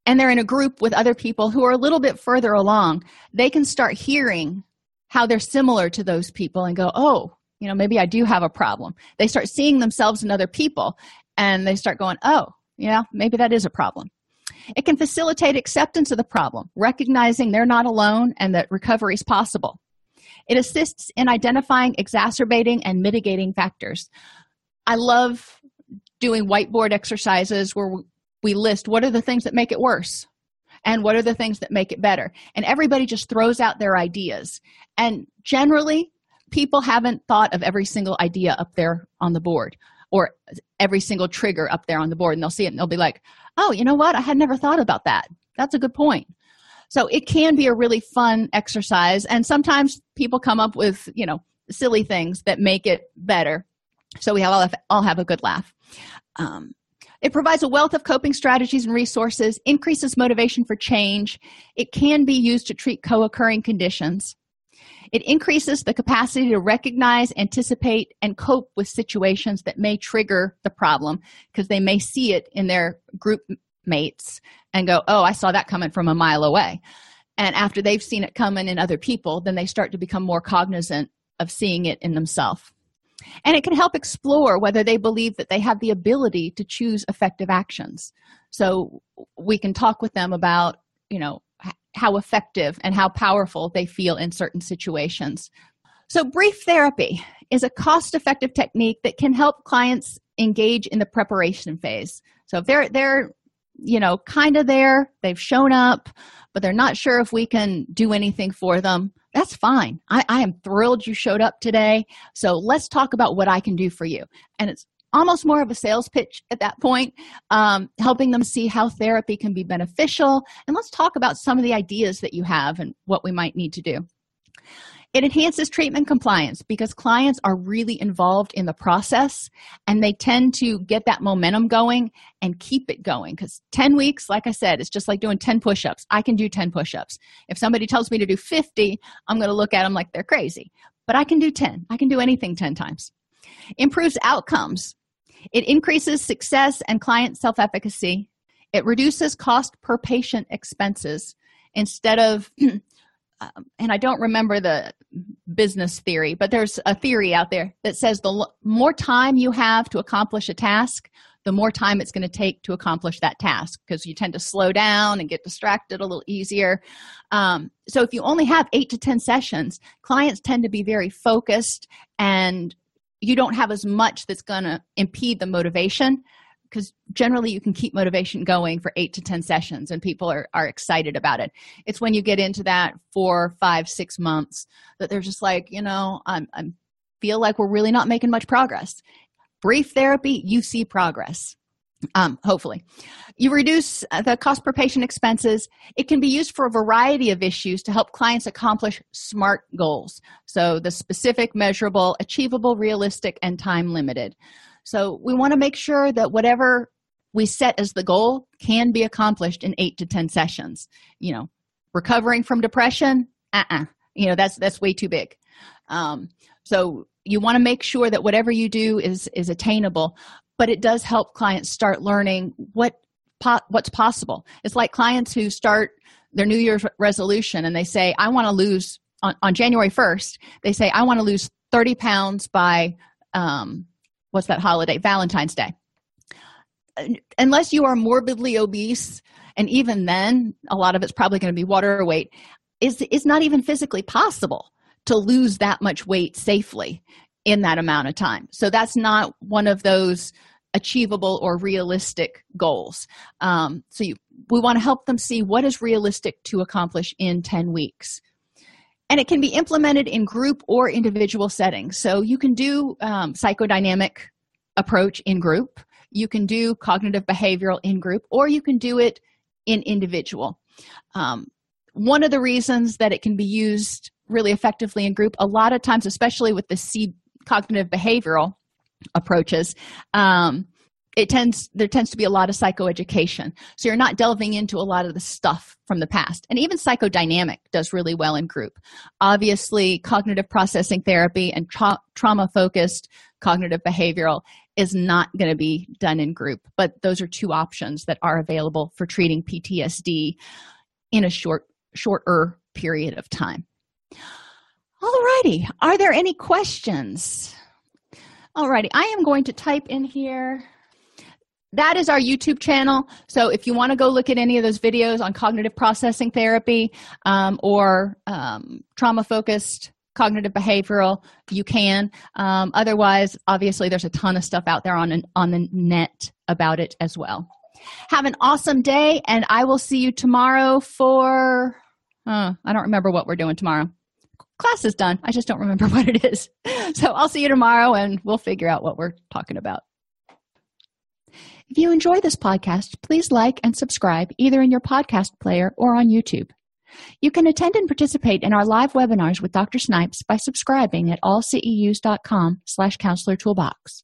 and they're in a group with other people who are a little bit further along, they can start hearing how they're similar to those people and go, oh, you know, maybe I do have a problem. They start seeing themselves in other people and they start going, oh, yeah, maybe that is a problem. It can facilitate acceptance of the problem, recognizing they're not alone and that recovery is possible. It assists in identifying exacerbating and mitigating factors. I love doing whiteboard exercises where we list what are the things that make it worse and what are the things that make it better. And everybody just throws out their ideas. And generally, people haven't thought of every single idea up there on the board or every single trigger up there on the board and they'll see it and they'll be like oh you know what? I had never thought about that. That's a good point. So it can be a really fun exercise and sometimes people come up with you know silly things that make it better. So we all have, all have a good laugh. Um, it provides a wealth of coping strategies and resources increases motivation for change. It can be used to treat co-occurring conditions it increases the capacity to recognize, anticipate, and cope with situations that may trigger the problem because they may see it in their group mates and go, Oh, I saw that coming from a mile away. And after they've seen it coming in other people, then they start to become more cognizant of seeing it in themselves. And it can help explore whether they believe that they have the ability to choose effective actions. So we can talk with them about, you know, how effective and how powerful they feel in certain situations. So, brief therapy is a cost effective technique that can help clients engage in the preparation phase. So, if they're, they're you know, kind of there, they've shown up, but they're not sure if we can do anything for them, that's fine. I, I am thrilled you showed up today. So, let's talk about what I can do for you. And it's almost more of a sales pitch at that point, um, helping them see how therapy can be beneficial. And let's talk about some of the ideas that you have and what we might need to do. It enhances treatment compliance because clients are really involved in the process and they tend to get that momentum going and keep it going. Because 10 weeks, like I said, it's just like doing 10 push ups. I can do 10 push ups. If somebody tells me to do 50, I'm going to look at them like they're crazy. But I can do 10, I can do anything 10 times. Improves outcomes it increases success and client self efficacy. It reduces cost per patient expenses instead of, [clears throat] um, and I don't remember the business theory, but there's a theory out there that says the more time you have to accomplish a task, the more time it's going to take to accomplish that task because you tend to slow down and get distracted a little easier. Um, so, if you only have eight to 10 sessions, clients tend to be very focused and you don't have as much that's going to impede the motivation because generally you can keep motivation going for eight to ten sessions and people are, are excited about it. It's when you get into that four five six months that they're just like you know i'm i feel like we're really not making much progress. Brief therapy you see progress um, hopefully. You reduce uh, the cost per patient expenses. It can be used for a variety of issues to help clients accomplish smart goals. So the specific measurable achievable realistic and time limited. So we want to make sure that whatever we set as the goal can be accomplished in eight to ten sessions. You know recovering from depression? Uh-uh. You know that's that's way too big. Um, so you want to make sure that whatever you do is is attainable but it does help clients start learning what po- what's possible. It's like clients who start their new year's resolution and they say i want to lose on, on january 1st they say i want to lose 30 pounds by um, what's that holiday? Valentine's day. Unless you are morbidly obese and even then a lot of it's probably going to be water weight is is not even physically possible to lose that much weight safely in that amount of time. So that's not one of those achievable or realistic goals. Um, so you, we want to help them see what is realistic to accomplish in 10 weeks. And it can be implemented in group or individual settings. So you can do um, psychodynamic approach in group. You can do cognitive behavioral in group or you can do it in individual. Um, one of the reasons that it can be used really effectively in group a lot of times especially with the c cognitive behavioral approaches um, it tends there tends to be a lot of psychoeducation. So you're not delving into a lot of the stuff from the past. And even psychodynamic does really well in group. Obviously cognitive processing therapy and tra- trauma focused cognitive behavioral is not going to be done in group but those are two options that are available for treating ptsd in a short shorter period of time. All righty. Are there any questions all righty i am going to type in here. That is our youtube channel so if you want to go look at any of those videos on cognitive processing therapy um, or um, trauma focused cognitive behavioral you can. Um, otherwise obviously there's a ton of stuff out there on an, on the net about it as well. Have an awesome day and i will see you tomorrow for uh, i don't remember what we're doing tomorrow class is done i just don't remember [laughs] what it is so i'll see you tomorrow and we'll figure out what we're talking about if you enjoy this podcast please like and subscribe either in your podcast player or on youtube you can attend and participate in our live webinars with Dr. Snipes by subscribing at allceus.com slash counselor toolbox.